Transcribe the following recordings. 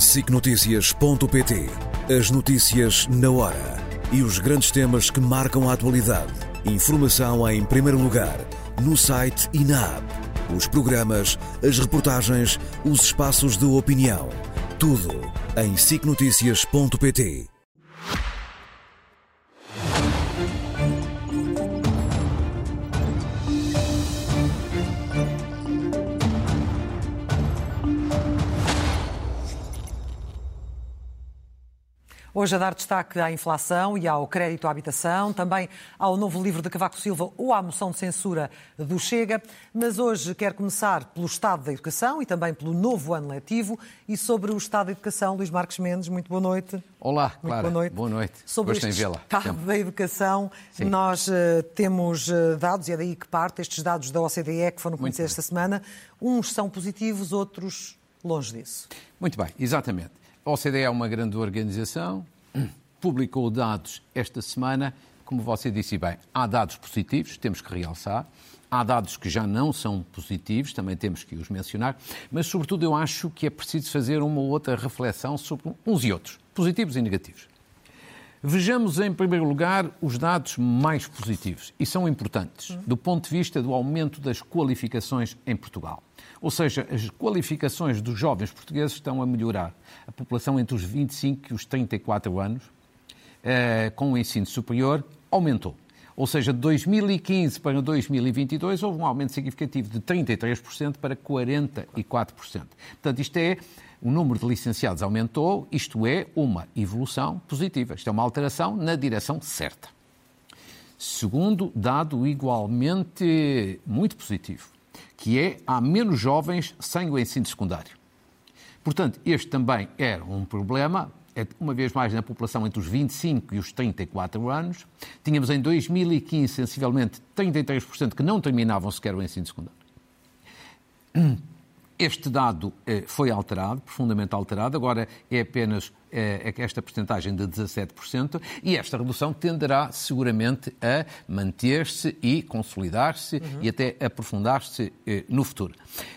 SICNotícias.pt As notícias na hora e os grandes temas que marcam a atualidade. Informação em primeiro lugar, no site e na app. Os programas, as reportagens, os espaços de opinião. Tudo em SICNotícias.pt. Hoje a dar destaque à inflação e ao crédito à habitação, também ao novo livro de Cavaco Silva ou à moção de censura do Chega. Mas hoje quero começar pelo estado da educação e também pelo novo ano letivo e sobre o estado da educação. Luís Marques Mendes, muito boa noite. Olá, muito Clara. Boa noite. Boa noite. Sobre Gostei este estado Tempo. da educação, Sim. nós uh, temos uh, dados, e é daí que parte, estes dados da OCDE que foram conhecidos esta semana. Uns são positivos, outros longe disso. Muito bem, exatamente. A OCDE é uma grande organização, publicou dados esta semana. Como você disse bem, há dados positivos, temos que realçar. Há dados que já não são positivos, também temos que os mencionar. Mas, sobretudo, eu acho que é preciso fazer uma ou outra reflexão sobre uns e outros, positivos e negativos. Vejamos, em primeiro lugar, os dados mais positivos, e são importantes, do ponto de vista do aumento das qualificações em Portugal. Ou seja, as qualificações dos jovens portugueses estão a melhorar. A população entre os 25 e os 34 anos, eh, com o ensino superior, aumentou. Ou seja, de 2015 para 2022 houve um aumento significativo de 33% para 44%. Portanto, isto é, o número de licenciados aumentou, isto é, uma evolução positiva. Isto é uma alteração na direção certa. Segundo dado igualmente muito positivo, que é há menos jovens sem o ensino secundário. Portanto, este também era um problema, é, uma vez mais na população entre os 25 e os 34 anos. Tínhamos em 2015, sensivelmente, 33% que não terminavam sequer o ensino secundário. Este dado eh, foi alterado, profundamente alterado, agora é apenas eh, esta porcentagem de 17%, e esta redução tenderá seguramente a manter-se e consolidar-se uhum. e até aprofundar-se eh, no futuro.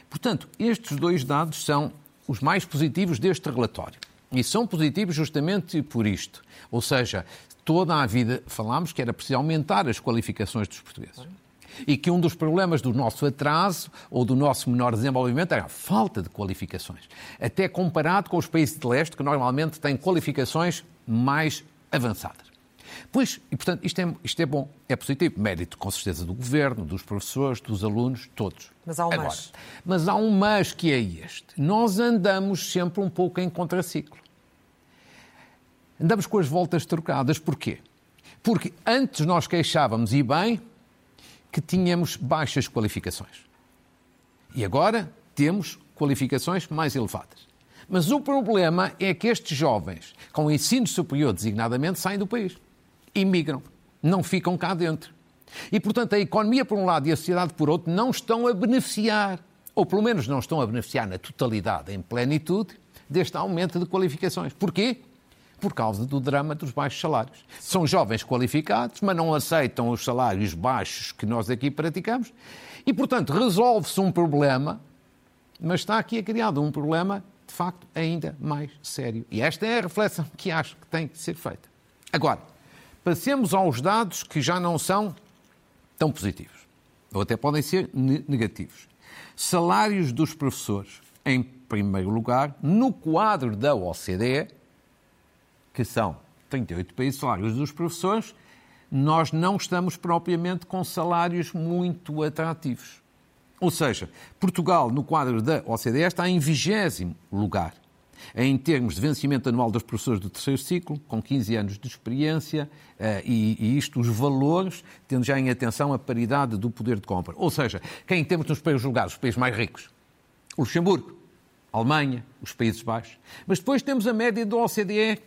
Portanto, estes dois dados são os mais positivos deste relatório. E são positivos justamente por isto. Ou seja, toda a vida falámos que era preciso aumentar as qualificações dos portugueses. E que um dos problemas do nosso atraso ou do nosso menor desenvolvimento era a falta de qualificações. Até comparado com os países de leste, que normalmente têm qualificações mais avançadas. Pois, e portanto, isto é, isto é bom, é positivo. Mérito, com certeza, do governo, dos professores, dos alunos, todos. Mas há um Agora, mas. Mas há um mas que é este. Nós andamos sempre um pouco em contraciclo. Andamos com as voltas trocadas. Porquê? Porque antes nós queixávamos, e bem, que tínhamos baixas qualificações. E agora temos qualificações mais elevadas. Mas o problema é que estes jovens, com ensino superior designadamente, saem do país. Imigram. Não ficam cá dentro. E, portanto, a economia por um lado e a sociedade por outro não estão a beneficiar, ou pelo menos não estão a beneficiar na totalidade, em plenitude, deste aumento de qualificações. Porquê? Por causa do drama dos baixos salários. São jovens qualificados, mas não aceitam os salários baixos que nós aqui praticamos. E, portanto, resolve-se um problema, mas está aqui criado um problema, de facto, ainda mais sério. E esta é a reflexão que acho que tem que ser feita. Agora, passemos aos dados que já não são tão positivos, ou até podem ser negativos. Salários dos professores, em primeiro lugar, no quadro da OCDE, que são 38 países, salários dos professores, nós não estamos propriamente com salários muito atrativos. Ou seja, Portugal, no quadro da OCDE, está em vigésimo lugar em termos de vencimento anual dos professores do terceiro ciclo, com 15 anos de experiência, e, e isto, os valores, tendo já em atenção a paridade do poder de compra. Ou seja, quem temos nos primeiros lugares, os países mais ricos? Luxemburgo, Alemanha, os Países Baixos. Mas depois temos a média da OCDE,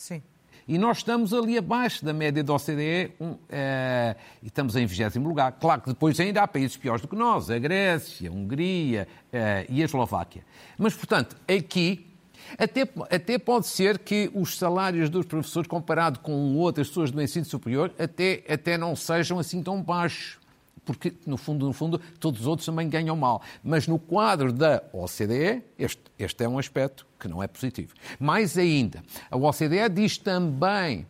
Sim. e nós estamos ali abaixo da média da OCDE um, eh, e estamos em 20 lugar. Claro que depois ainda há países piores do que nós, a Grécia, a Hungria eh, e a Eslováquia. Mas, portanto, aqui até, até pode ser que os salários dos professores, comparado com outras pessoas do ensino superior, até, até não sejam assim tão baixos. Porque, no fundo, no fundo, todos os outros também ganham mal. Mas no quadro da OCDE, este, este é um aspecto que não é positivo. Mais ainda, a OCDE diz também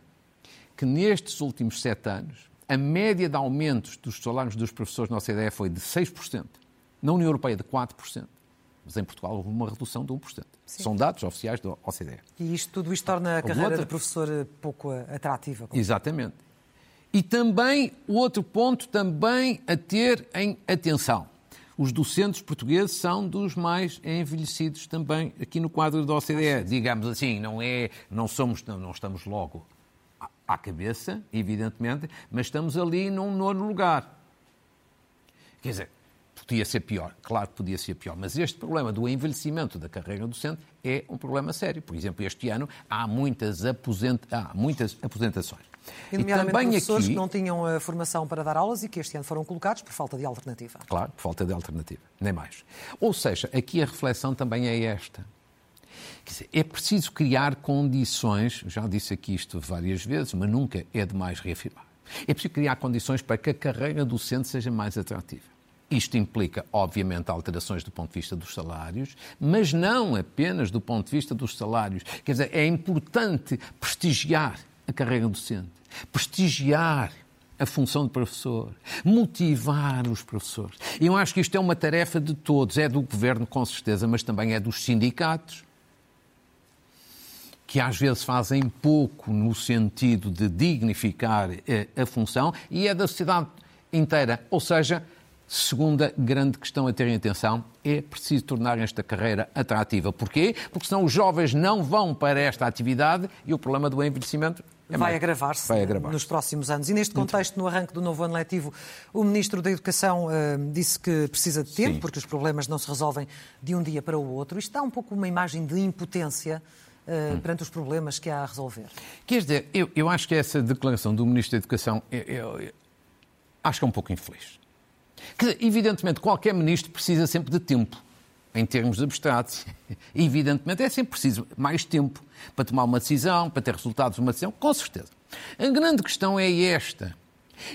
que nestes últimos sete anos, a média de aumentos dos salários dos professores na OCDE foi de 6%, na União Europeia de 4%. Mas em Portugal houve uma redução de 1%. Sim. São dados oficiais da OCDE. E isto, tudo isto torna a carreira outra... de professor pouco atrativa. Exatamente. E também, outro ponto também a ter em atenção. Os docentes portugueses são dos mais envelhecidos também aqui no quadro da OCDE. Digamos assim, não é, não somos, não, não estamos logo à cabeça, evidentemente, mas estamos ali num nono lugar. Quer dizer, podia ser pior, claro que podia ser pior, mas este problema do envelhecimento da carreira docente é um problema sério. Por exemplo, este ano há muitas, aposent... há muitas aposentações. E, e também professores aqui... que não tinham a formação para dar aulas e que este ano foram colocados por falta de alternativa. Claro, por falta de alternativa, nem mais. Ou seja, aqui a reflexão também é esta. Dizer, é preciso criar condições, já disse aqui isto várias vezes, mas nunca é demais reafirmar. É preciso criar condições para que a carreira docente seja mais atrativa. Isto implica, obviamente, alterações do ponto de vista dos salários, mas não apenas do ponto de vista dos salários. Quer dizer, é importante prestigiar a carreira docente, prestigiar a função de professor, motivar os professores. E eu acho que isto é uma tarefa de todos, é do governo com certeza, mas também é dos sindicatos, que às vezes fazem pouco no sentido de dignificar a, eh, a função, e é da sociedade inteira. Ou seja, Segunda grande questão a ter em atenção é preciso tornar esta carreira atrativa. Porquê? Porque senão os jovens não vão para esta atividade e o problema do envelhecimento é vai agravar-se agravar nos próximos anos. E neste contexto, no arranque do novo ano letivo, o Ministro da Educação uh, disse que precisa de tempo, Sim. porque os problemas não se resolvem de um dia para o outro. Isto dá um pouco uma imagem de impotência uh, hum. perante os problemas que há a resolver. Quer dizer, eu, eu acho que essa declaração do Ministro da Educação, eu, eu acho que é um pouco infeliz. Que, evidentemente, qualquer ministro precisa sempre de tempo, em termos abstratos. Evidentemente, é sempre preciso mais tempo para tomar uma decisão, para ter resultados de uma decisão, com certeza. A grande questão é esta: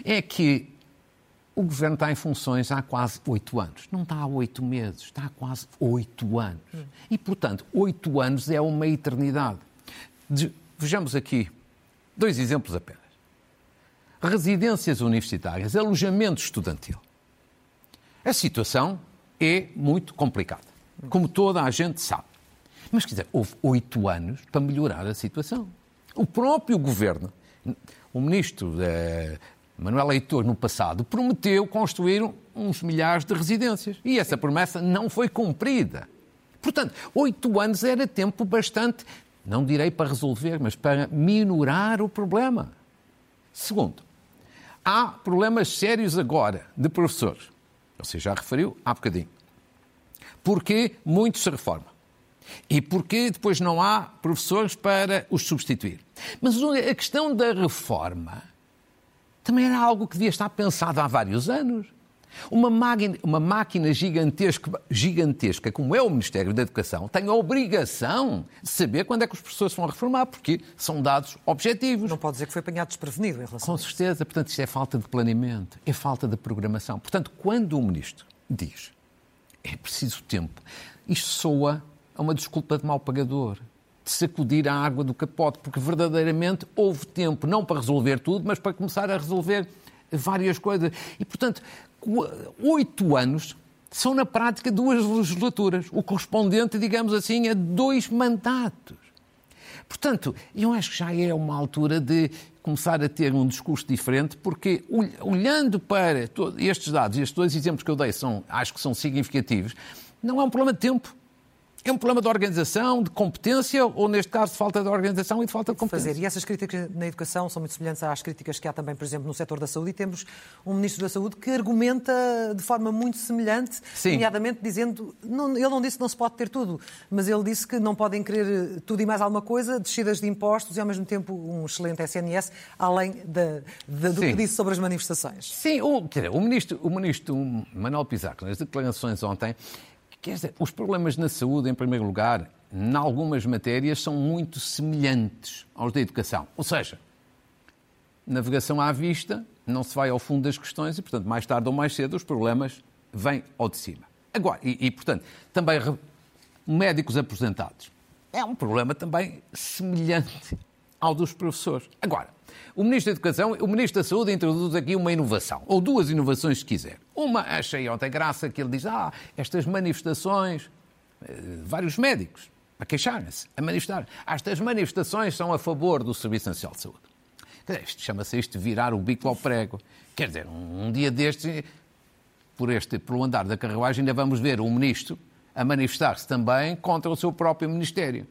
é que o governo está em funções há quase oito anos. Não está há oito meses, está há quase oito anos. E, portanto, oito anos é uma eternidade. Vejamos aqui dois exemplos apenas. Residências universitárias, alojamento estudantil. A situação é muito complicada, como toda a gente sabe. Mas, quer dizer, houve oito anos para melhorar a situação. O próprio governo, o ministro eh, Manuel Leitor, no passado, prometeu construir uns milhares de residências. E essa promessa não foi cumprida. Portanto, oito anos era tempo bastante, não direi para resolver, mas para minorar o problema. Segundo, há problemas sérios agora de professores. Você já referiu há bocadinho. Porquê muito se reforma? E porquê depois não há professores para os substituir? Mas a questão da reforma também era algo que devia estar pensado há vários anos. Uma máquina, uma máquina gigantesca, gigantesca, como é o Ministério da Educação, tem a obrigação de saber quando é que os professores vão reformar, porque são dados objetivos. Não pode dizer que foi apanhado desprevenido em relação Com certeza. Portanto, isto é falta de planeamento, é falta de programação. Portanto, quando o Ministro diz é preciso tempo, isto soa a uma desculpa de mau pagador de sacudir a água do capote, porque verdadeiramente houve tempo não para resolver tudo, mas para começar a resolver várias coisas. E, portanto, oito anos são, na prática, duas legislaturas, o correspondente, digamos assim, a dois mandatos. Portanto, eu acho que já é uma altura de começar a ter um discurso diferente, porque olhando para estes dados, estes dois exemplos que eu dei são, acho que são significativos, não é um problema de tempo. É um problema de organização, de competência, ou neste caso de falta de organização e de falta de competência. Fazer. E essas críticas na educação são muito semelhantes às críticas que há também, por exemplo, no setor da saúde, e temos um Ministro da Saúde que argumenta de forma muito semelhante, Sim. nomeadamente dizendo, não, ele não disse que não se pode ter tudo, mas ele disse que não podem querer tudo e mais alguma coisa, descidas de impostos e ao mesmo tempo um excelente SNS, além de, de, do Sim. que disse sobre as manifestações. Sim, o, dizer, o, ministro, o ministro Manuel Pizarro, nas declarações ontem, Quer dizer, os problemas na saúde, em primeiro lugar, em algumas matérias, são muito semelhantes aos da educação. Ou seja, navegação à vista não se vai ao fundo das questões e, portanto, mais tarde ou mais cedo os problemas vêm ao de cima. Agora, e, e portanto, também médicos aposentados. É um problema também semelhante ao dos professores. Agora, o Ministro da Educação, o Ministro da Saúde introduz aqui uma inovação, ou duas inovações, se quiser. Uma, achei ontem graça, que ele diz, ah, estas manifestações, eh, vários médicos, a queixarem-se, a manifestar. Estas manifestações são a favor do Serviço Nacional de Saúde. Isto chama-se isto virar o bico ao prego. Quer dizer, um, dia destes, por este, pelo andar da carruagem, ainda vamos ver o Ministro a manifestar-se também contra o seu próprio Ministério.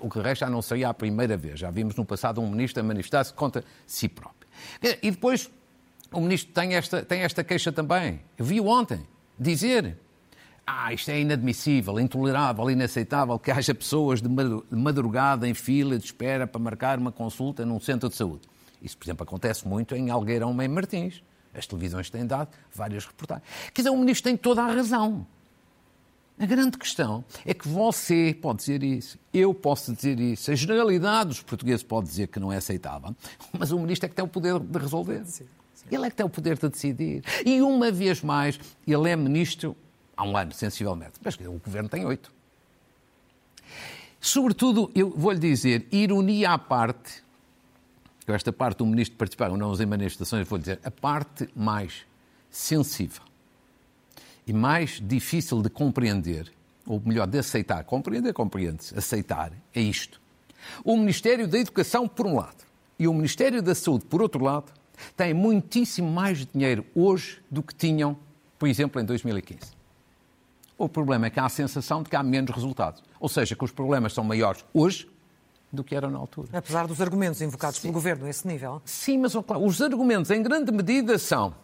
O que resta não seria a primeira vez. Já vimos no passado um Ministro manifestar-se contra si próprio. E depois o Ministro tem esta, tem esta queixa também. Eu vi ontem dizer ah, isto é inadmissível, intolerável, inaceitável que haja pessoas de madrugada em fila de espera para marcar uma consulta num centro de saúde. Isso, por exemplo, acontece muito em Algueirão, em Martins. As televisões têm dado várias reportagens. Quer dizer, o ministro tem toda a razão. A grande questão é que você pode dizer isso, eu posso dizer isso, a generalidade dos portugueses pode dizer que não é aceitável, mas o ministro é que tem o poder de resolver. Sim, sim. Ele é que tem o poder de decidir. E uma vez mais, ele é ministro há um ano, sensivelmente, mas o governo tem oito. Sobretudo, eu vou-lhe dizer, ironia à parte, esta parte do ministro participar ou não em manifestações, vou dizer, a parte mais sensível e mais difícil de compreender, ou melhor, de aceitar, compreender, compreende-se, aceitar, é isto. O Ministério da Educação, por um lado, e o Ministério da Saúde, por outro lado, têm muitíssimo mais dinheiro hoje do que tinham, por exemplo, em 2015. O problema é que há a sensação de que há menos resultados. Ou seja, que os problemas são maiores hoje do que eram na altura. Apesar dos argumentos invocados Sim. pelo Governo a esse nível? Sim, mas claro, os argumentos em grande medida são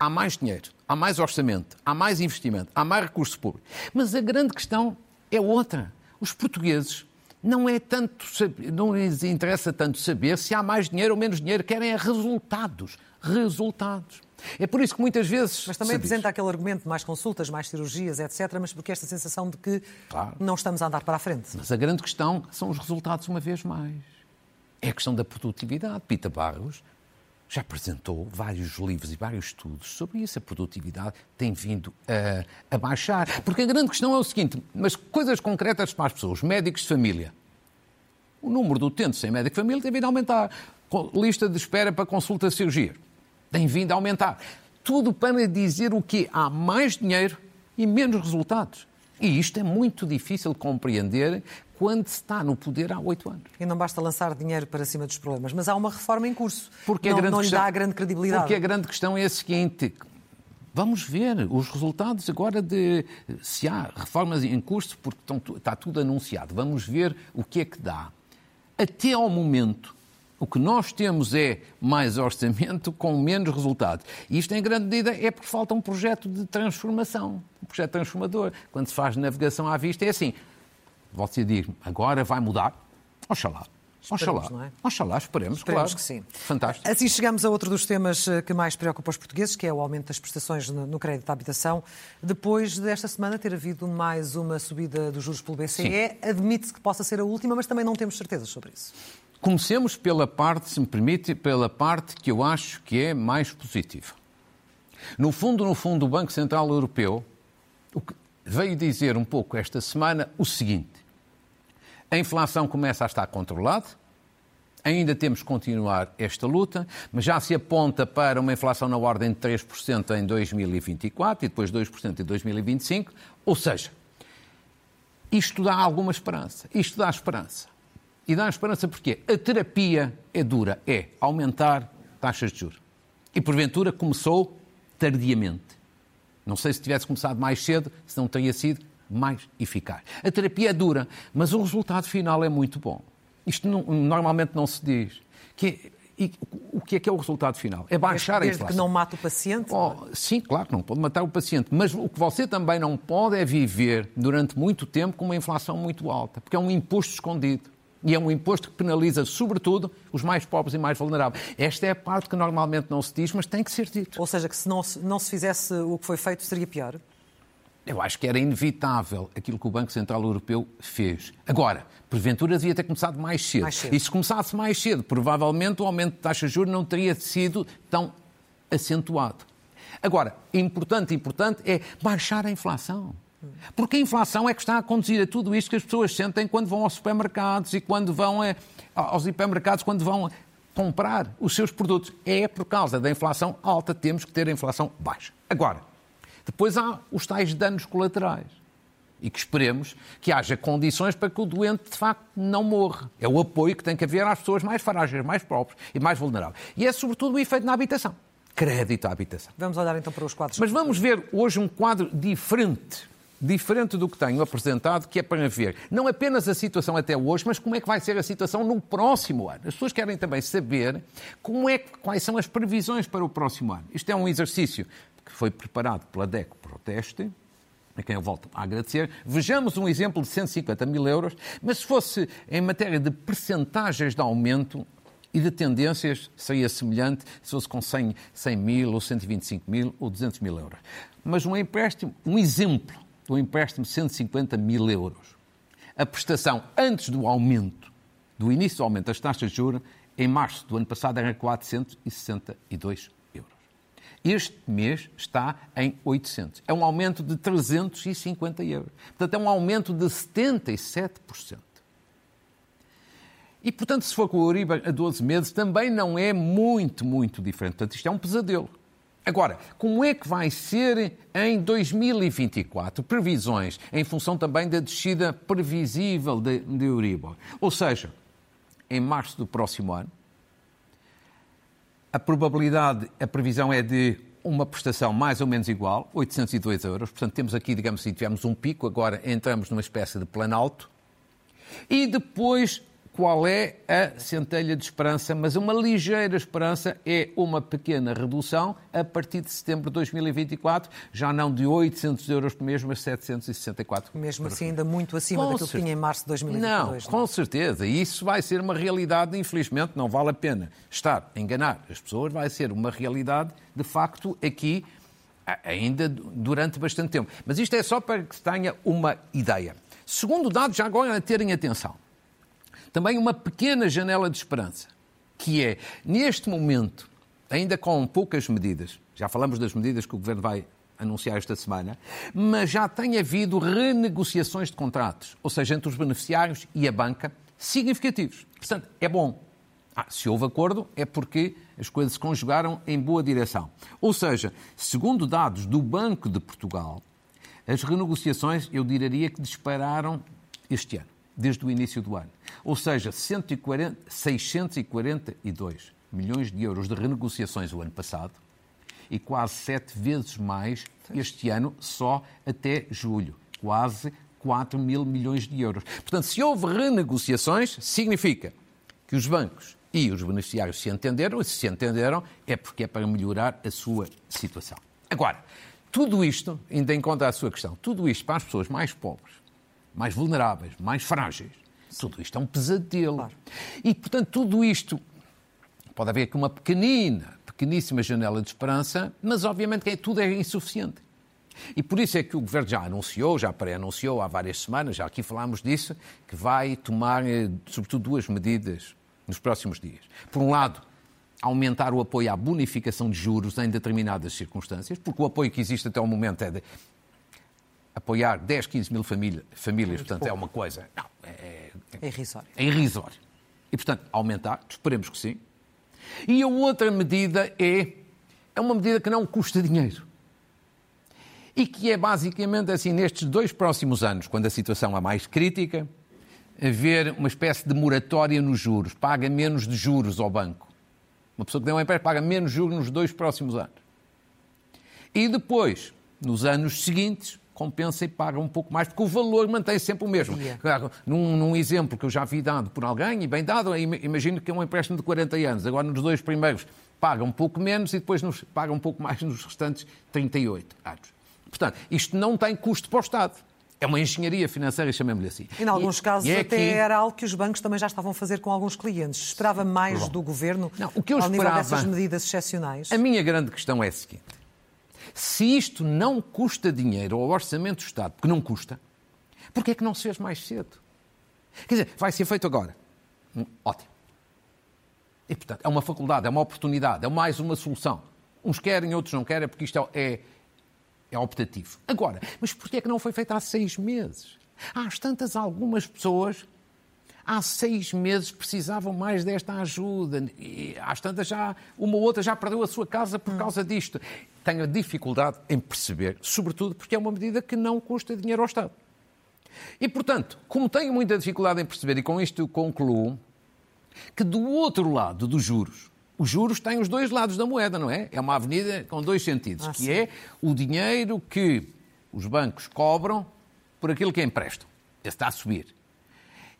há mais dinheiro, há mais orçamento, há mais investimento, há mais recurso público. Mas a grande questão é outra. Os portugueses não é tanto não lhes interessa tanto saber se há mais dinheiro ou menos dinheiro, querem é resultados, resultados. É por isso que muitas vezes. Mas também apresenta aquele argumento de mais consultas, mais cirurgias, etc., mas porque esta sensação de que claro. não estamos a andar para a frente. Mas a grande questão são os resultados, uma vez mais. É a questão da produtividade. Pita Barros já apresentou vários livros e vários estudos sobre isso. A produtividade tem vindo a, a, baixar. Porque a grande questão é o seguinte: mas coisas concretas para as pessoas, médicos de família. O número de utentes sem médico de família tem vindo a aumentar. Lista de espera para consulta de cirurgia tem vindo a aumentar. Tudo para dizer o que há mais dinheiro e menos resultados. E isto é muito difícil de compreender quando se está no poder há oito anos. E não basta lançar dinheiro para cima dos problemas, mas há uma reforma em curso. Porque não, a grande não questão, lhe dá a grande credibilidade. Porque a grande questão é a seguinte. Vamos ver os resultados agora de se há reformas em curso, porque estão, está tudo anunciado. Vamos ver o que é que dá. Até ao momento, o que nós temos é mais orçamento com menos resultados. E isto, em grande medida, é porque falta um projeto de transformação, um projeto transformador. Quando se faz navegação à vista, é assim: você diz, agora vai mudar, oxalá. Oxalá, não é? oxalá, esperemos, esperemos claro. que sim. Fantástico. Assim chegamos a outro dos temas eh, que mais preocupa os portugueses, que é o aumento das prestações no crédito de habitação. Depois desta semana ter havido mais uma subida dos juros pelo BCE, admite-se que possa ser a última, mas também não temos certezas sobre isso. Comecemos pela parte, se me permite, pela parte que eu acho que é mais positiva. No fundo, no fundo, o Banco Central Europeu veio dizer um pouco esta semana o seguinte: a inflação começa a estar controlada, ainda temos que continuar esta luta, mas já se aponta para uma inflação na ordem de 3% em 2024 e depois 2% em 2025, ou seja, isto dá alguma esperança. Isto dá esperança. E dá esperança porque a terapia é dura, é aumentar taxas de juros. E porventura começou tardiamente. Não sei se tivesse começado mais cedo, se não teria sido mais eficaz. A terapia é dura, mas o resultado final é muito bom. Isto não, normalmente não se diz. Que, e o que é que é o resultado final? É baixar Desde a inflação. Desde que não mata o paciente? Oh, sim, claro que não pode matar o paciente. Mas o que você também não pode é viver durante muito tempo com uma inflação muito alta, porque é um imposto escondido. E é um imposto que penaliza, sobretudo, os mais pobres e mais vulneráveis. Esta é a parte que normalmente não se diz, mas tem que ser dito. Ou seja, que se não, não se fizesse o que foi feito, seria pior? Eu acho que era inevitável aquilo que o Banco Central Europeu fez. Agora, porventura devia ter começado mais cedo. mais cedo. E se começasse mais cedo, provavelmente o aumento de taxa de juros não teria sido tão acentuado. Agora, importante, importante é baixar a inflação. Porque a inflação é que está a conduzir a tudo isto que as pessoas sentem quando vão aos supermercados e quando vão a, aos hipermercados, quando vão comprar os seus produtos. É por causa da inflação alta, temos que ter a inflação baixa. Agora, depois há os tais danos colaterais. E que esperemos que haja condições para que o doente, de facto, não morra. É o apoio que tem que haver às pessoas mais frágeis, mais próprias e mais vulneráveis. E é, sobretudo, o efeito na habitação. Crédito à habitação. Vamos olhar então para os quadros. Mas vamos ver hoje um quadro diferente diferente do que tenho apresentado, que é para ver não apenas a situação até hoje, mas como é que vai ser a situação no próximo ano. As pessoas querem também saber como é, quais são as previsões para o próximo ano. Isto é um exercício que foi preparado pela DECO Proteste, a quem eu volto a agradecer. Vejamos um exemplo de 150 mil euros, mas se fosse em matéria de percentagens de aumento, e de tendências seria semelhante se fosse com 100, 100 mil, ou 125 mil, ou 200 mil euros. Mas um empréstimo, um exemplo do empréstimo de 150 mil euros. A prestação antes do aumento, do início do aumento das taxas de juros, em março do ano passado era 462 euros. Este mês está em 800. É um aumento de 350 euros. Portanto, é um aumento de 77%. E, portanto, se for com o Euribor a 12 meses, também não é muito, muito diferente. Portanto, isto é um pesadelo. Agora, como é que vai ser em 2024? Previsões em função também da descida previsível de, de. Ou seja, em março do próximo ano, a probabilidade, a previsão é de uma prestação mais ou menos igual, 802 euros. Portanto, temos aqui, digamos assim, tivemos um pico, agora entramos numa espécie de planalto. E depois qual é a centelha de esperança, mas uma ligeira esperança é uma pequena redução a partir de setembro de 2024, já não de 800 euros por mês, mas 764. Mesmo assim, ainda muito acima com daquilo que tinha em março de 2022. Não, não, com certeza. E isso vai ser uma realidade, infelizmente, não vale a pena estar a enganar as pessoas, vai ser uma realidade, de facto, aqui ainda durante bastante tempo. Mas isto é só para que se tenha uma ideia. Segundo dado, já agora terem atenção também uma pequena janela de esperança, que é, neste momento, ainda com poucas medidas, já falamos das medidas que o Governo vai anunciar esta semana, mas já tem havido renegociações de contratos, ou seja, entre os beneficiários e a banca, significativos. Portanto, é bom. Ah, se houve acordo, é porque as coisas se conjugaram em boa direção. Ou seja, segundo dados do Banco de Portugal, as renegociações, eu diria que dispararam este ano desde o início do ano. Ou seja, 140, 642 milhões de euros de renegociações o ano passado e quase sete vezes mais este ano, só até julho. Quase 4 mil milhões de euros. Portanto, se houve renegociações, significa que os bancos e os beneficiários se entenderam, e se se entenderam, é porque é para melhorar a sua situação. Agora, tudo isto, ainda em conta a sua questão, tudo isto para as pessoas mais pobres, mais vulneráveis, mais frágeis. Tudo isto é um pesadelo. Claro. E, portanto, tudo isto pode haver aqui uma pequenina, pequeníssima janela de esperança, mas obviamente que tudo é insuficiente. E por isso é que o Governo já anunciou, já pré-anunciou há várias semanas, já aqui falámos disso, que vai tomar, eh, sobretudo, duas medidas nos próximos dias. Por um lado, aumentar o apoio à bonificação de juros em determinadas circunstâncias, porque o apoio que existe até o momento é de apoiar 10, 15 mil família, famílias, portanto, pouco. é uma coisa. Não, é, é, é irrisório. É irrisório. E, portanto, aumentar, esperemos que sim. E a outra medida é, é uma medida que não custa dinheiro. E que é basicamente assim, nestes dois próximos anos, quando a situação é mais crítica, haver uma espécie de moratória nos juros, paga menos de juros ao banco. Uma pessoa que tem um empréstimo paga menos juros nos dois próximos anos. E depois, nos anos seguintes, compensa e paga um pouco mais, porque o valor mantém sempre o mesmo. Claro, num, num, exemplo que eu já vi dado por alguém, e bem dado, imagino que é um empréstimo de 40 anos, agora nos dois primeiros paga um pouco menos e depois nos, paga um pouco mais nos restantes 38 anos. Portanto, isto não tem custo para o Estado. É uma engenharia financeira, chamemos-lhe assim. E, em alguns casos, e é até aqui... era algo que os bancos também já estavam a fazer com alguns clientes. Esperava mais Bom, do governo não, o que eu ao esperava, nível dessas medidas excepcionais? A minha grande questão é a seguinte. Se isto não custa dinheiro ao Orçamento do Estado, porque não custa, porquê é que não se fez mais cedo? Quer dizer, vai ser feito agora. Hum, ótimo. E, portanto, é uma faculdade, é uma oportunidade, é mais uma solução. Uns querem, outros não querem, porque isto é, é optativo. Agora, mas porquê é que não foi feito há seis meses? Há tantas algumas pessoas há seis meses precisavam mais desta ajuda. E às tantas já, uma ou outra já perdeu a sua casa por causa disto. Tenho dificuldade em perceber, sobretudo porque é uma medida que não custa dinheiro ao Estado. E, portanto, como tenho muita dificuldade em perceber, e com isto concluo, que do outro lado dos juros, os juros têm os dois lados da moeda, não é? É uma avenida com dois sentidos, ah, que sim. é o dinheiro que os bancos cobram por aquilo que emprestam. Esse está a subir.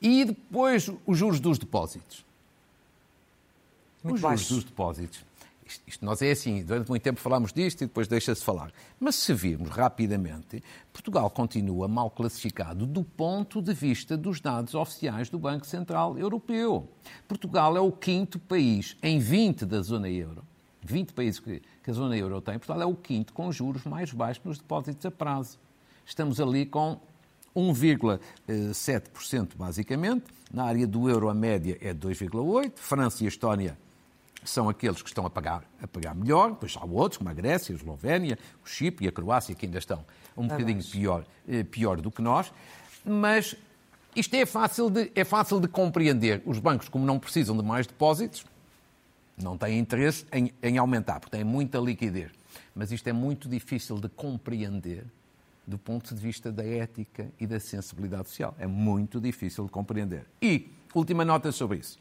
E depois os juros dos depósitos. Muito os juros dos depósitos. Isto, nós é assim, durante muito tempo falámos disto e depois deixa-se falar. Mas se virmos rapidamente, Portugal continua mal classificado do ponto de vista dos dados oficiais do Banco Central Europeu. Portugal é o quinto país em 20 da zona euro. 20 países que, que a zona euro tem, Portugal é o quinto com juros mais baixos nos depósitos a prazo. Estamos ali com 1,7% basicamente. Na área do euro a média é 2,8%. França e Estónia são aqueles que estão a pagar, a pagar melhor, depois há outros, como a Grécia, a Eslovénia, o Chipre e a Croácia, que ainda estão um bocadinho pior, eh, pior do que nós. Mas isto é fácil, de, é fácil de compreender. Os bancos, como não precisam de mais depósitos, não têm interesse em, em aumentar, porque têm muita liquidez. Mas isto é muito difícil de compreender do ponto de vista da ética e da sensibilidade social. É muito difícil de compreender. E, última nota sobre isso.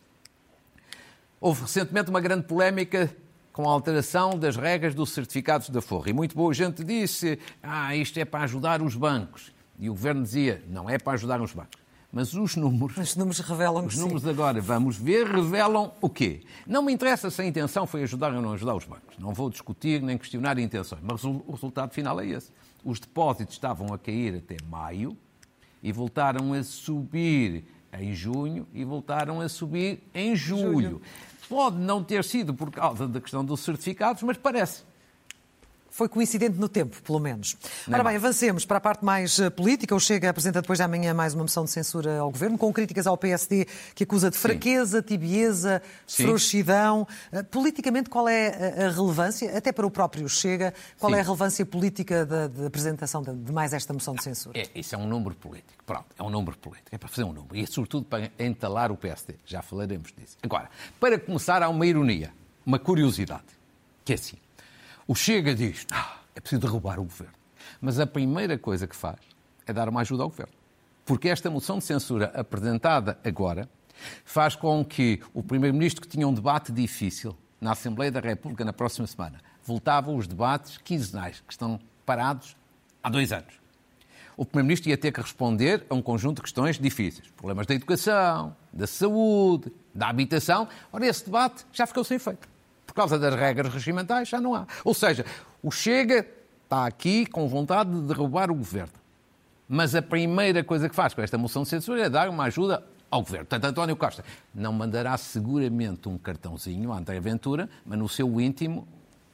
Houve recentemente uma grande polémica com a alteração das regras dos certificados da Forra. E muito boa gente disse: ah, isto é para ajudar os bancos. E o governo dizia: não é para ajudar os bancos. Mas os números. Os números revelam Os números sim. agora, vamos ver, revelam o quê? Não me interessa se a intenção foi ajudar ou não ajudar os bancos. Não vou discutir nem questionar intenções, mas o resultado final é esse os depósitos estavam a cair até maio e voltaram a subir em junho e voltaram a subir em julho. julho. Pode não ter sido por causa da questão dos certificados, mas parece foi coincidente no tempo, pelo menos. Ora bem, avancemos para a parte mais eh, política. O Chega apresenta depois de amanhã mais uma moção de censura ao Governo, com críticas ao PSD, que acusa de fraqueza, Sim. tibieza, Sim. frouxidão. Eh, politicamente, qual é a relevância, até para o próprio Chega, qual Sim. é a relevância política da, da apresentação de, de, mais esta moção de censura? É, isso é um número político. Pronto, é um número político. É para fazer um número. E, sobretudo, para entalar o PSD. Já falaremos disso. Agora, para começar, há uma ironia, uma curiosidade, que é assim. O Chega diz, ah, é preciso derrubar o governo. Mas a primeira coisa que faz é dar uma ajuda ao governo. Porque esta moção de censura apresentada agora faz com que o Primeiro-Ministro, que tinha um debate difícil na Assembleia da República na próxima semana, voltava os debates quinzenais, que estão parados há dois anos. O Primeiro-Ministro ia ter que responder a um conjunto de questões difíceis. Problemas da educação, da saúde, da habitação. Ora, esse debate já ficou sem efeito por causa das regras regimentais, já não há. Ou seja, o Chega está aqui com vontade de derrubar o governo. Mas a primeira coisa que faz com esta moção de censura é dar uma ajuda ao governo. Portanto, António Costa não mandará seguramente um cartãozinho à André Ventura, mas no seu íntimo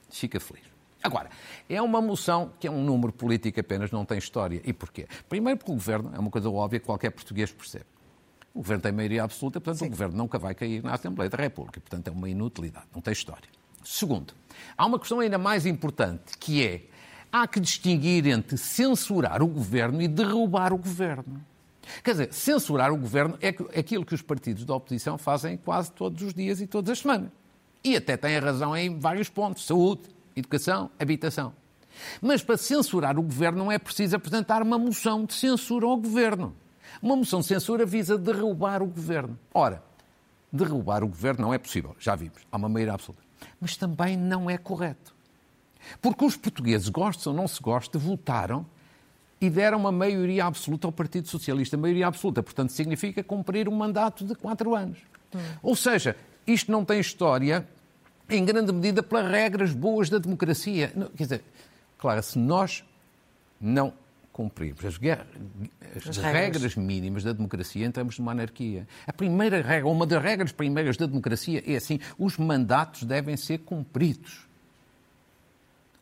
fica feliz. Agora, é uma moção que é um número político apenas, não tem história. E porquê? Primeiro porque o governo é uma coisa óbvia que qualquer português percebe. O Governo tem maioria absoluta, portanto, Sim. o Governo nunca vai cair na Assembleia da República. Portanto, é uma inutilidade, não tem história. Segundo, há uma questão ainda mais importante, que é há que distinguir entre censurar o Governo e derrubar o Governo. Quer dizer, censurar o Governo é aquilo que os partidos da oposição fazem quase todos os dias e todas as semanas. E até têm razão em vários pontos: saúde, educação, habitação. Mas para censurar o Governo não é preciso apresentar uma moção de censura ao Governo. Uma moção de censura visa derrubar o governo. Ora, derrubar o governo não é possível, já vimos, há uma maioria absoluta. Mas também não é correto. Porque os portugueses, gostam ou não se gostam, votaram e deram uma maioria absoluta ao Partido Socialista. Maioria absoluta, portanto, significa cumprir um mandato de quatro anos. Hum. Ou seja, isto não tem história, em grande medida, pelas regras boas da democracia. Quer dizer, claro, se nós não cumprirmos as, as, as regras. regras. mínimas da democracia, entramos numa anarquia. A primeira regra, uma das regras primeiras da democracia é assim: os mandatos devem ser cumpridos.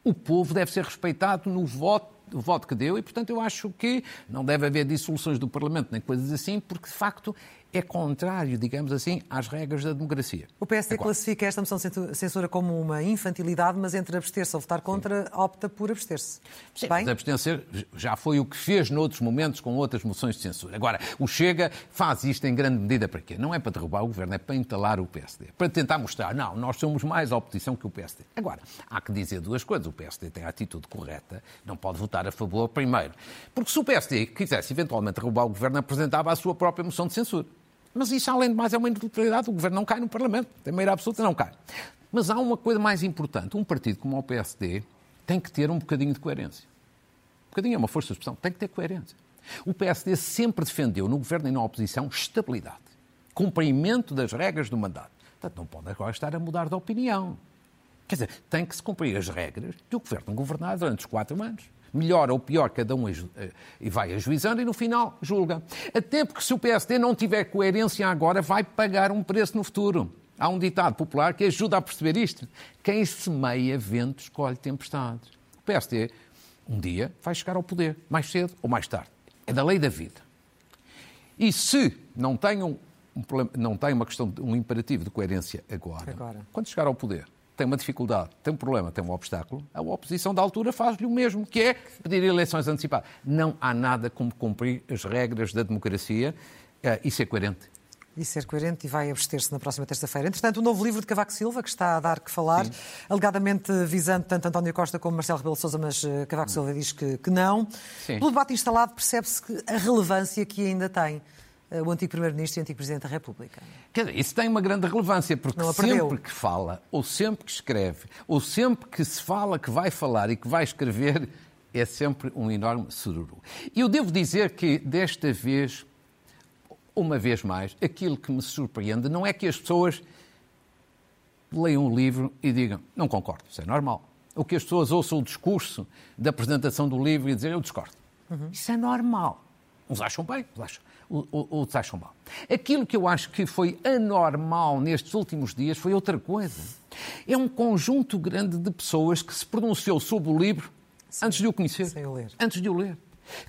O povo deve ser respeitado no voto o voto que deu e, portanto, eu acho que não deve haver dissoluções do Parlamento nem coisas assim, porque, de facto, é contrário, digamos assim, às regras da democracia. O PSD Agora. classifica esta moção de censura como uma infantilidade, mas entre abster-se ou votar contra, Sim. opta por abster-se. Sim, Bem? mas abster já foi o que fez noutros momentos com outras moções de censura. Agora, o Chega faz isto em grande medida para quê? Não é para derrubar o governo, é para entalar o PSD. Para tentar mostrar, não, nós somos mais a oposição que o PSD. Agora, há que dizer duas coisas. O PSD tem a atitude correta, não pode votar a favor primeiro. Porque se o PSD quisesse eventualmente derrubar o governo, apresentava a sua própria moção de censura. Mas isso, além de mais, é uma inequidade. O governo não cai no Parlamento. Tem maioria absoluta, não cai. Mas há uma coisa mais importante. Um partido como o PSD tem que ter um bocadinho de coerência. Um bocadinho é uma força de expressão. Tem que ter coerência. O PSD sempre defendeu, no governo e na oposição, estabilidade. Cumprimento das regras do mandato. Portanto, não pode agora estar a mudar de opinião. Quer dizer, tem que se cumprir as regras do governo governar durante os quatro anos melhor ou pior, cada um eh, e vai ajuizando e no final julga. Até porque se o PSD não tiver coerência agora, vai pagar um preço no futuro. Há um ditado popular que ajuda a perceber isto. Quem semeia vento escolhe tempestades. O PSD, um dia, vai chegar ao poder, mais cedo ou mais tarde. É da lei da vida. E se não tem, um, não tem uma questão, um imperativo de coerência agora, agora, quando chegar ao poder, tem uma dificuldade, tem um problema, tem um obstáculo, a oposição da altura faz-lhe o mesmo, que é pedir eleições antecipadas. Não há nada como cumprir as regras da democracia uh, e ser coerente. E ser coerente e vai abster-se na próxima terça-feira. Entretanto, o novo livro de Cavaco Silva, que está a dar que falar, Sim. alegadamente visando tanto António Costa como Marcelo Rebelo Sousa, mas uh, Cavaco. Silva diz que, que não. Sim. Pelo debate instalado, percebe-se a relevância que ainda tem eh, o antigo Primeiro-Ministro e o antigo Presidente da República. Quer dizer, isso tem uma grande relevância, porque sempre que fala, ou sempre que escreve, ou sempre que se fala que vai falar e que vai escrever, é sempre um enorme sururu. E eu devo dizer que, desta vez, uma vez mais, aquilo que me surpreende não é que as pessoas leiam o livro e digam, não concordo, isso é normal. Ou que as pessoas ouçam o discurso da apresentação do livro e dizem, eu discordo. Uhum. Isso é normal. Uns acham bem, uns acham outros acham mal. Aquilo que eu acho que foi anormal nestes últimos dias foi outra coisa. É um conjunto grande de pessoas que se pronunciou sobre o livro Sim, antes de o conhecer. O. Antes de o ler.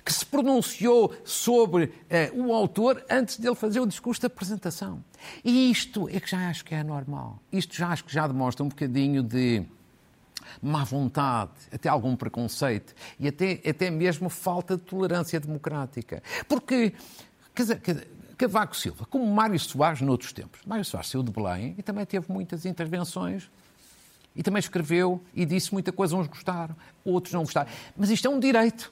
Que se pronunciou sobre eh, o autor antes de ele fazer o discurso de apresentação. E isto é que já acho que é anormal. Isto já acho que já demonstra um bocadinho de má vontade, até algum preconceito e até, até mesmo falta de tolerância democrática. Porque Quer dizer, Cavaco Silva, como Mário Soares noutros tempos. Mário Soares saiu de Belém e também teve muitas intervenções e também escreveu e disse muita coisa. Uns gostaram, outros não gostaram. Mas isto é um direito.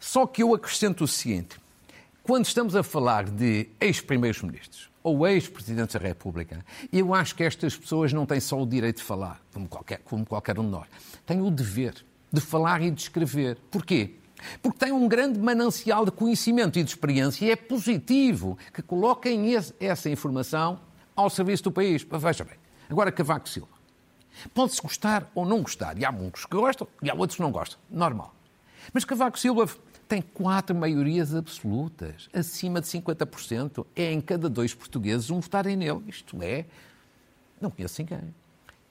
Só que eu acrescento o seguinte: quando estamos a falar de ex-primeiros-ministros ou ex-presidentes da República, eu acho que estas pessoas não têm só o direito de falar, como qualquer, como qualquer um de nós. Têm o dever de falar e de escrever. Porquê? Porque tem um grande manancial de conhecimento e de experiência e é positivo que coloquem essa informação ao serviço do país. Veja bem, agora Cavaco Silva. Pode-se gostar ou não gostar. E há muitos que gostam e há outros que não gostam. Normal. Mas Cavaco Silva tem quatro maiorias absolutas, acima de 50%. É em cada dois portugueses um votarem nele. Isto é, não conheço ninguém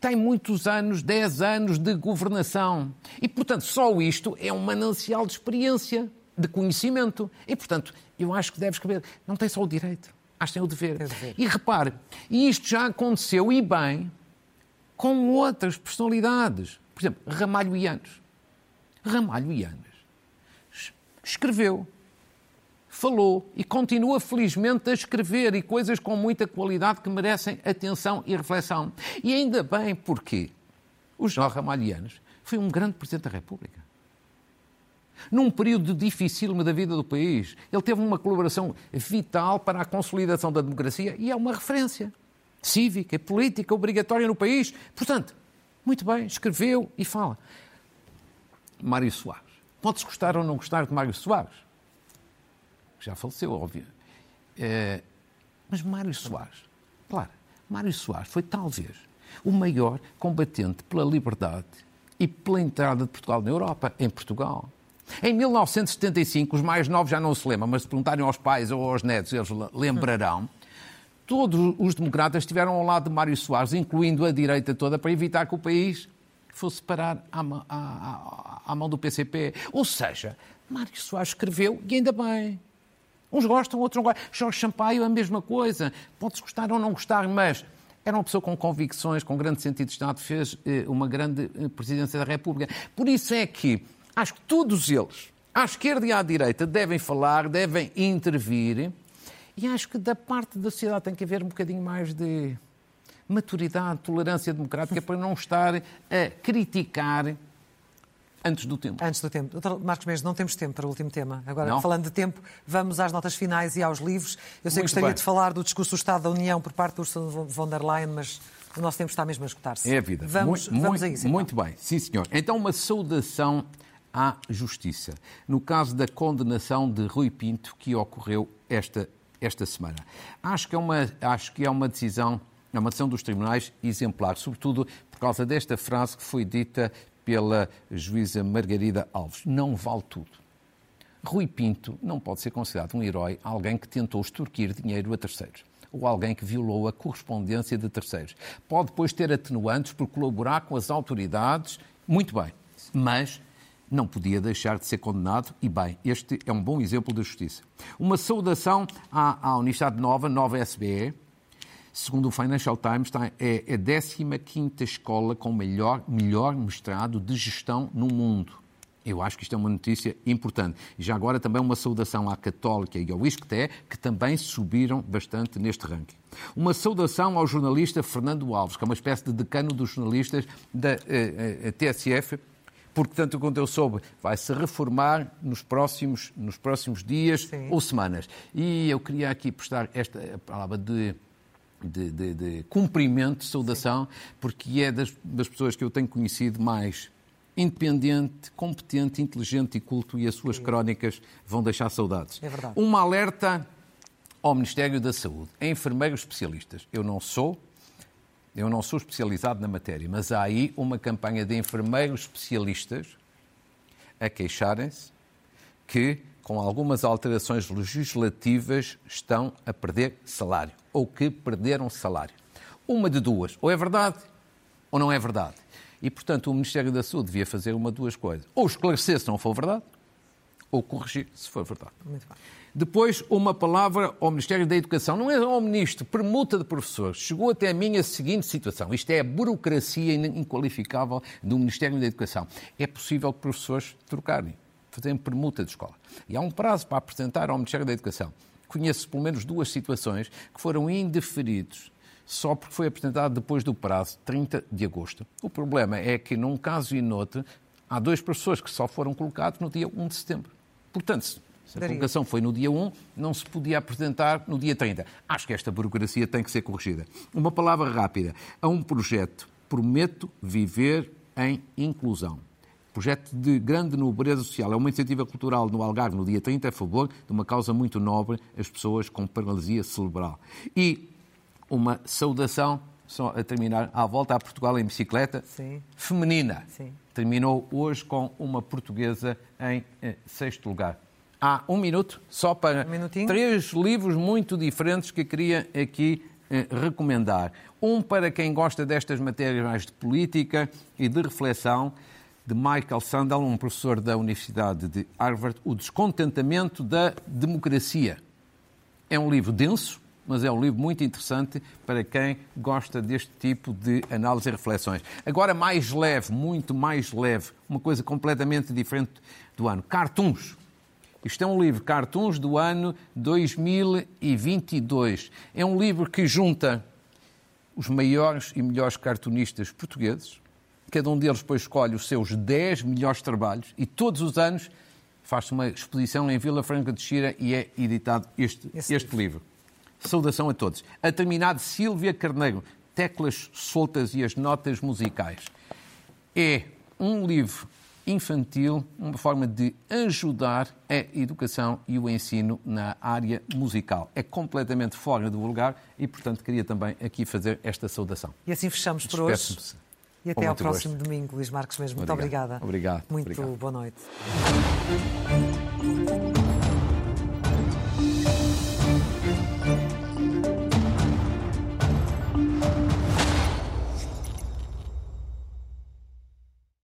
tem muitos anos, 10 anos de governação. E, portanto, só isto é um manancial de experiência, de conhecimento. E, portanto, eu acho que deve escrever. Não tem só o direito, acho que tem o dever. dever. E repare, isto já aconteceu, e bem, com outras personalidades. Por exemplo, Ramalho Ianes. Ramalho Ianes escreveu falou e continua felizmente a escrever e coisas com muita qualidade que merecem atenção e reflexão. E ainda bem porque o Jorge Ramalhianos foi um grande Presidente da República. Num período difícil da vida do país, ele teve uma colaboração vital para a consolidação da democracia e é uma referência cívica e política obrigatória no país. Portanto, muito bem, escreveu e fala. Mário Soares. Pode-se gostar ou não gostar de Mário Soares? Que já faleceu, óbvio. É, mas Mário Soares, claro, Mário Soares foi talvez o maior combatente pela liberdade e pela entrada de Portugal na Europa, em Portugal. Em 1975, os mais novos já não se lembram, mas se perguntarem aos pais ou aos netos, eles lembrarão. Todos os democratas estiveram ao lado de Mário Soares, incluindo a direita toda, para evitar que o país fosse parar à, à- à- à mão do PCP. Ou seja, Marcos Soares escreveu e ainda bem. Uns gostam, outros não gostam. Jorge Sampaio, a mesma coisa. Pode-se gostar ou não gostar, mas era uma pessoa com convicções, com grande sentido de Estado, fez eh, uma grande eh, presidência da República. Por isso é que acho que todos eles, à esquerda e à direita, devem falar, devem intervir. E acho que da parte da sociedade tem que haver um bocadinho mais de maturidade, tolerância democrática para não estar a criticar antes do tempo. Antes do tempo. Doutor Marcos Mendes, não temos tempo para o último tema. Agora, Não? falando de tempo, vamos às notas finais e aos livros. Eu sei que gostaria bem. de falar do discurso do Estado da União por parte do Ursula von der Leyen, mas o nosso tempo está mesmo a esgotar-se. É a vida. Vamos, muito, vamos muito, a isso. então. Muito bem, sim senhor. Então, uma saudação à justiça. No caso da condenação de Rui Pinto, que ocorreu esta, esta semana. Acho que, é uma, acho que é uma decisão, é uma decisão dos tribunais exemplar, sobretudo por causa desta frase que foi dita pela juíza Margarida Alves. Não vale tudo. Rui Pinto não pode ser considerado um herói alguém que tentou extorquir dinheiro a terceiros ou alguém que violou a correspondência de terceiros. Pode depois ter atenuantes por colaborar com as autoridades, muito bem, mas não podia deixar de ser condenado e bem, este é um bom exemplo da justiça. Uma saudação à, à Universidade Nova, Nova SBE, Segundo o Financial Times, está- é a 15ª escola com melhor, melhor mestrado de gestão no mundo. Eu acho que isto é uma notícia importante. E já agora também uma saudação à Católica e ao ISCTE, que também subiram bastante neste ranking. Uma saudação ao jornalista Fernando Alves, que é uma espécie de decano dos jornalistas da eh, eh, TSF, porque, tanto quanto eu soube, vai se reformar nos próximos, nos próximos dias Sim. ou semanas. E eu queria aqui prestar esta palavra de, de, de- de cumprimento, saudação, porque é das, das pessoas que eu tenho conhecido mais independente, competente, inteligente e culto, e as suas crónicas vão deixar saudades. É verdade. Uma alerta ao Ministério da Saúde, a enfermeiros especialistas. Eu não sou, eu não sou especializado na matéria, mas há aí uma campanha de enfermeiros especialistas a queixarem-se que, com algumas alterações legislativas, estão a perder salário, ou que perderam salário. Uma de duas, ou é verdade ou não é verdade. E, portanto, o Ministério da Saúde devia fazer uma de duas coisas. Ou esclarecer se não for verdade, ou corrigir se for verdade. Depois, uma palavra ao Ministério da Educação. Não é ao Ministro, permuta de professores. Chegou até a mim a seguinte situação. Isto é a burocracia in- inqualificável do Ministério da Educação. É possível que professores trocarem, fazerem permuta de escola. E há um prazo para apresentar ao Ministério da Educação. Conheço pelo menos duas situações que foram indeferidos só porque foi apresentado depois do prazo, 30 de agosto. O problema é que, num caso e noutro, há dois professores que só foram colocados no dia 1 de setembro. Portanto, se a colocação foi no dia 1, não se podia apresentar no dia 30. Acho que esta burocracia tem que ser corrigida. Uma palavra rápida. A um projeto. Prometo viver em inclusão. Projeto de grande nobreza social. É uma iniciativa cultural no Algarve, no dia 30, a favor de uma causa muito nobre, as pessoas com paralisia cerebral. E uma saudação, só a terminar, à volta a Portugal em bicicleta, Sim. feminina. Sim. Terminou hoje com uma portuguesa em eh, sexto lugar. Há um minuto, só para Um três livros muito diferentes que queria aqui eh, recomendar. Um para quem gosta destas matérias mais de política e de reflexão, de Michael Sandel, um professor da Universidade de Harvard, O Descontentamento da Democracia. É um livro denso, mas é um livro muito interessante para quem gosta deste tipo de análise e reflexões. Agora, mais leve, muito mais leve, uma coisa completamente diferente do ano. Cartoons. Isto é um livro, Cartoons do ano 2022. É um livro que junta os maiores e melhores cartunistas portugueses. Cada um deles depois escolhe os seus 10 melhores trabalhos e todos os anos faz-se uma exposição em Vila Franca de Xira e é editado este, Esse este livro. Saudação a todos. A terminar de Sílvia Carneiro, Teclas Soltas e as Notas Musicais. É um livro infantil, uma forma de ajudar a educação e o ensino na área musical. É completamente fora do lugar e, portanto, queria também aqui fazer esta saudação. E assim fechamos por hoje. E até ao próximo gosto. domingo, Luís Marcos mesmo. Muito Obrigado. obrigada. Obrigado. Muito Obrigado. boa noite.